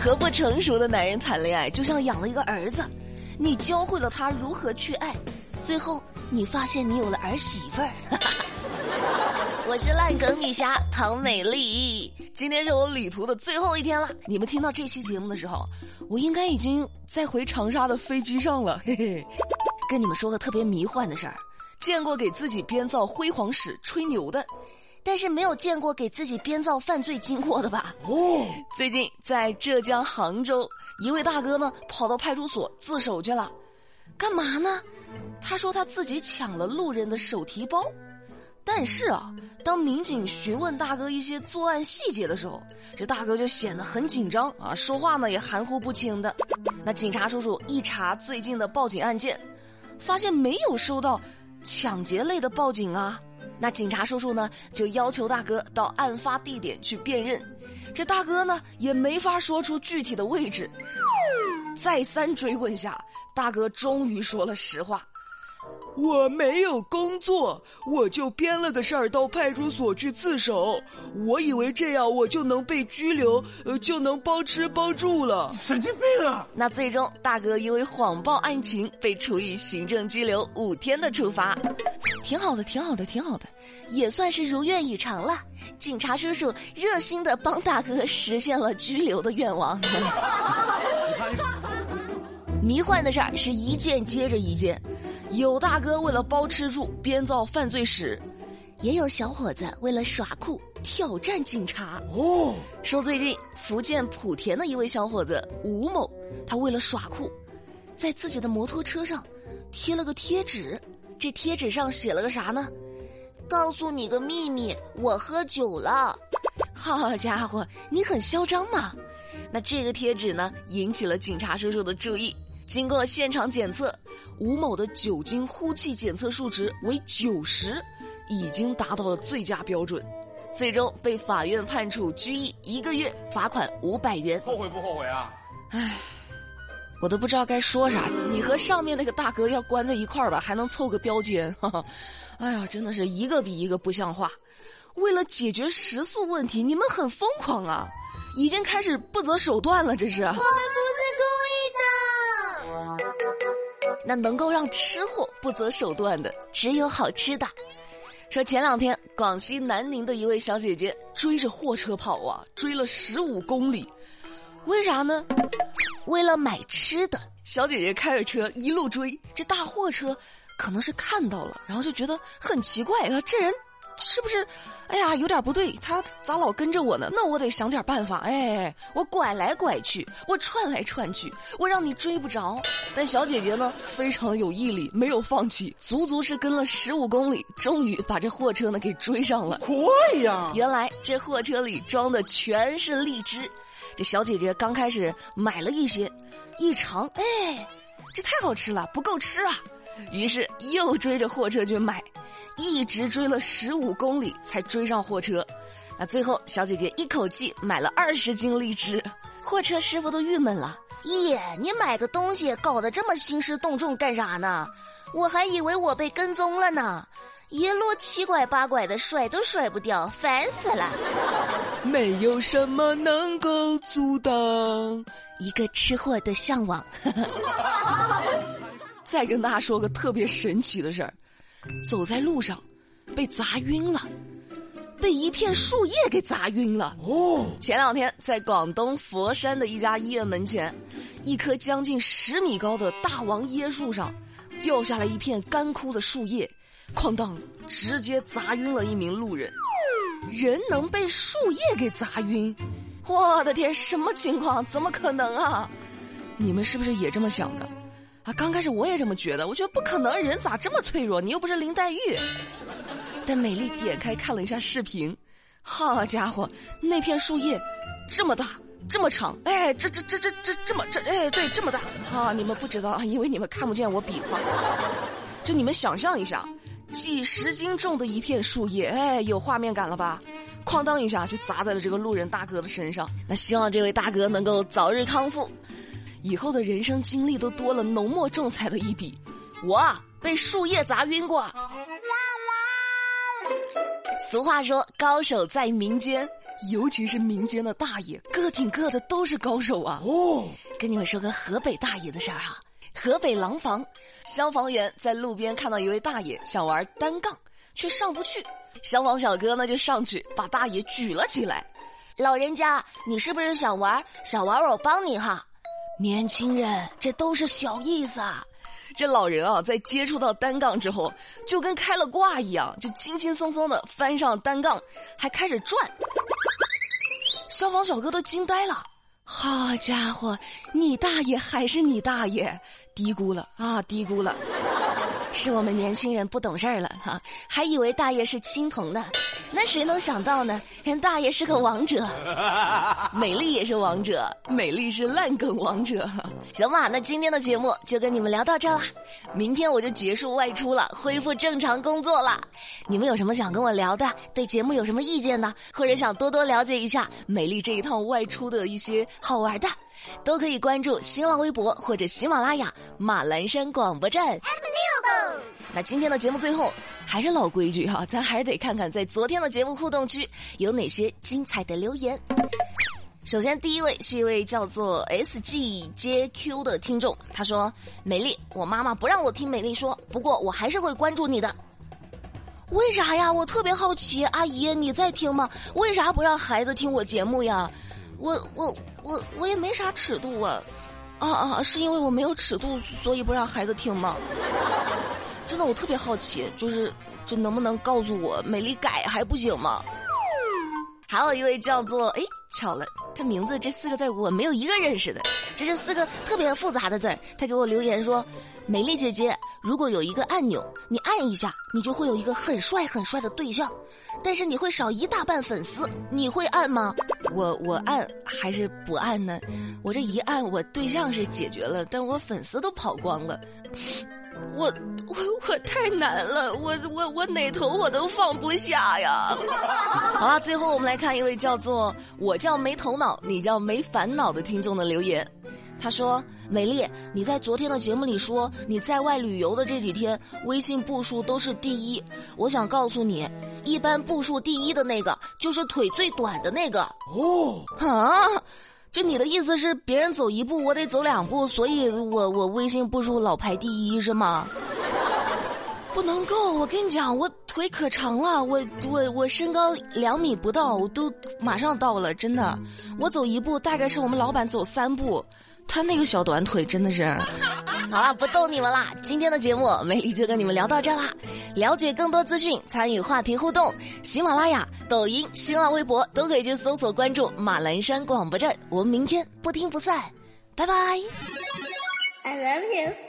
和不成熟的男人谈恋爱，就像养了一个儿子，你教会了他如何去爱，最后你发现你有了儿媳妇儿。我是烂梗女侠唐美丽，今天是我旅途的最后一天了。你们听到这期节目的时候，我应该已经在回长沙的飞机上了。嘿嘿，跟你们说个特别迷幻的事儿，见过给自己编造辉煌史吹牛的。但是没有见过给自己编造犯罪经过的吧？哦，最近在浙江杭州，一位大哥呢跑到派出所自首去了，干嘛呢？他说他自己抢了路人的手提包，但是啊，当民警询问大哥一些作案细节的时候，这大哥就显得很紧张啊，说话呢也含糊不清的。那警察叔叔一查最近的报警案件，发现没有收到抢劫类的报警啊。那警察叔叔呢，就要求大哥到案发地点去辨认，这大哥呢也没法说出具体的位置。再三追问下，大哥终于说了实话。我没有工作，我就编了个事儿到派出所去自首。我以为这样我就能被拘留，呃，就能包吃包住了。神经病啊！那最终大哥因为谎报案情被处以行政拘留五天的处罚，挺好的，挺好的，挺好的，也算是如愿以偿了。警察叔叔热心的帮大哥实现了拘留的愿望。迷幻的事儿是一件接着一件。有大哥为了包吃住编造犯罪史，也有小伙子为了耍酷挑战警察。哦，说最近福建莆田的一位小伙子吴某，他为了耍酷，在自己的摩托车上贴了个贴纸，这贴纸上写了个啥呢？告诉你个秘密，我喝酒了。好家伙，你很嚣张嘛！那这个贴纸呢，引起了警察叔叔的注意。经过现场检测。吴某的酒精呼气检测数值为九十，已经达到了最佳标准，最终被法院判处拘役一个月，罚款五百元。后悔不后悔啊？唉，我都不知道该说啥。你和上面那个大哥要关在一块儿吧，还能凑个标间。哎呀，真的是一个比一个不像话。为了解决食宿问题，你们很疯狂啊，已经开始不择手段了。这是。我们不那能够让吃货不择手段的，只有好吃的。说前两天广西南宁的一位小姐姐追着货车跑啊，追了十五公里，为啥呢？为了买吃的。小姐姐开着车一路追，这大货车可能是看到了，然后就觉得很奇怪啊，这人。是不是？哎呀，有点不对，他咋老跟着我呢？那我得想点办法。哎，我拐来拐去，我串来串去，我让你追不着。但小姐姐呢，非常有毅力，没有放弃，足足是跟了十五公里，终于把这货车呢给追上了。快呀！原来这货车里装的全是荔枝。这小姐姐刚开始买了一些，一尝，哎，这太好吃了，不够吃啊。于是又追着货车去买。一直追了十五公里才追上货车，那最后小姐姐一口气买了二十斤荔枝，货车师傅都郁闷了。耶，你买个东西搞得这么兴师动众干啥呢？我还以为我被跟踪了呢，一路七拐八拐的甩都甩不掉，烦死了。没有什么能够阻挡一个吃货的向往。再跟大家说个特别神奇的事儿。走在路上，被砸晕了，被一片树叶给砸晕了。哦，前两天在广东佛山的一家医院门前，一棵将近十米高的大王椰树上，掉下来一片干枯的树叶，哐当，直接砸晕了一名路人。人能被树叶给砸晕？我的天，什么情况？怎么可能啊？你们是不是也这么想的？啊，刚开始我也这么觉得，我觉得不可能，人咋这么脆弱？你又不是林黛玉。但美丽点开看了一下视频，好家伙，那片树叶这么大，这么长，哎，这这这这这这么这哎对这么大啊！你们不知道啊，因为你们看不见我比划。就你们想象一下，几十斤重的一片树叶，哎，有画面感了吧？哐当一下就砸在了这个路人大哥的身上。那希望这位大哥能够早日康复。以后的人生经历都多了浓墨重彩的一笔，我啊被树叶砸晕过。俗话说，高手在民间，尤其是民间的大爷，个顶个的都是高手啊！哦，跟你们说个河北大爷的事儿哈。河北廊坊，消防员在路边看到一位大爷想玩单杠，却上不去。消防小哥呢就上去把大爷举了起来。老人家，你是不是想玩？想玩我帮你哈。年轻人，这都是小意思啊。这老人啊，在接触到单杠之后，就跟开了挂一样，就轻轻松松的翻上单杠，还开始转。消防小哥都惊呆了。好家伙，你大爷还是你大爷，低估了啊，低估了。是我们年轻人不懂事儿了哈，还以为大爷是青铜呢，那谁能想到呢？人大爷是个王者，美丽也是王者，美丽是烂梗王者。行吧，那今天的节目就跟你们聊到这啦，明天我就结束外出了，恢复正常工作了。你们有什么想跟我聊的？对节目有什么意见呢？或者想多多了解一下美丽这一趟外出的一些好玩的？都可以关注新浪微博或者喜马拉雅马栏山广播站。那今天的节目最后还是老规矩哈，咱还是得看看在昨天的节目互动区有哪些精彩的留言。首先，第一位是一位叫做 S G J Q 的听众，他说：“美丽，我妈妈不让我听美丽说，不过我还是会关注你的。为啥呀？我特别好奇，阿姨你在听吗？为啥不让孩子听我节目呀？我我。”我我也没啥尺度啊，啊啊！是因为我没有尺度，所以不让孩子听吗？真的，我特别好奇，就是就能不能告诉我，美丽改还不行吗？还有一位叫做哎，巧了，他名字这四个字我没有一个认识的，这是四个特别复杂的字。他给我留言说：“美丽姐姐，如果有一个按钮，你按一下，你就会有一个很帅很帅的对象，但是你会少一大半粉丝，你会按吗？”我我按还是不按呢？我这一按，我对象是解决了，但我粉丝都跑光了。我我我太难了，我我我哪头我都放不下呀！好了，最后我们来看一位叫做“我叫没头脑，你叫没烦恼”的听众的留言。他说：“美丽，你在昨天的节目里说你在外旅游的这几天，微信步数都是第一。我想告诉你，一般步数第一的那个就是腿最短的那个。哦，啊，就你的意思是别人走一步我得走两步，所以我我微信步数老排第一是吗？不能够，我跟你讲，我腿可长了，我我我身高两米不到，我都马上到了，真的，我走一步大概是我们老板走三步。”他那个小短腿真的是，好了，不逗你们啦。今天的节目美丽就跟你们聊到这啦。了解更多资讯，参与话题互动，喜马拉雅、抖音、新浪微博都可以去搜索关注马栏山广播站。我们明天不听不散，拜拜。I love you.